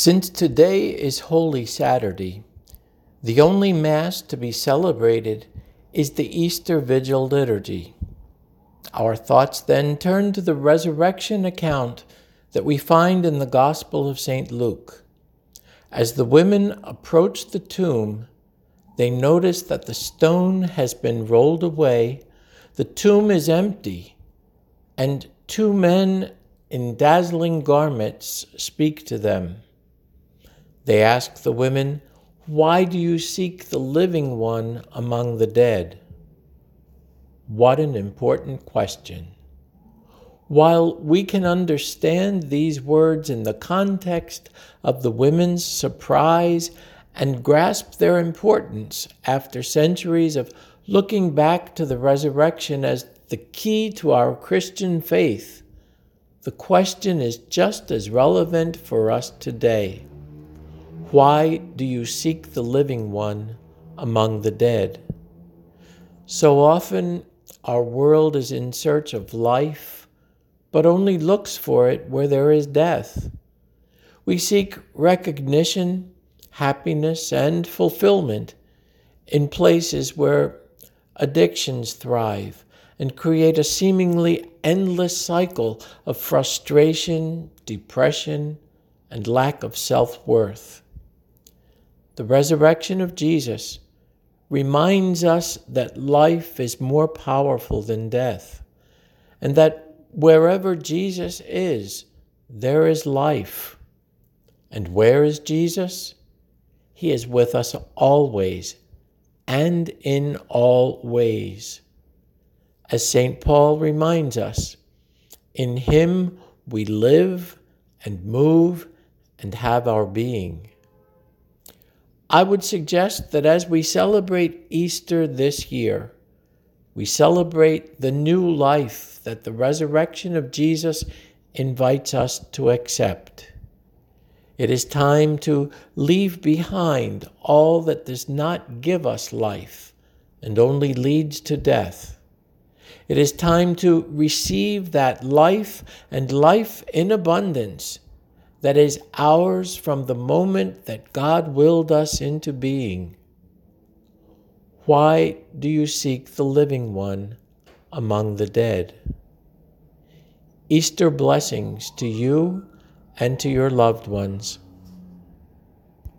Since today is Holy Saturday, the only Mass to be celebrated is the Easter Vigil Liturgy. Our thoughts then turn to the resurrection account that we find in the Gospel of St. Luke. As the women approach the tomb, they notice that the stone has been rolled away, the tomb is empty, and two men in dazzling garments speak to them. They ask the women, Why do you seek the living one among the dead? What an important question. While we can understand these words in the context of the women's surprise and grasp their importance after centuries of looking back to the resurrection as the key to our Christian faith, the question is just as relevant for us today. Why do you seek the living one among the dead? So often our world is in search of life, but only looks for it where there is death. We seek recognition, happiness, and fulfillment in places where addictions thrive and create a seemingly endless cycle of frustration, depression, and lack of self worth. The resurrection of Jesus reminds us that life is more powerful than death, and that wherever Jesus is, there is life. And where is Jesus? He is with us always and in all ways. As St. Paul reminds us, in Him we live and move and have our being. I would suggest that as we celebrate Easter this year, we celebrate the new life that the resurrection of Jesus invites us to accept. It is time to leave behind all that does not give us life and only leads to death. It is time to receive that life and life in abundance that is ours from the moment that God willed us into being. Why do you seek the living one among the dead? Easter blessings to you and to your loved ones.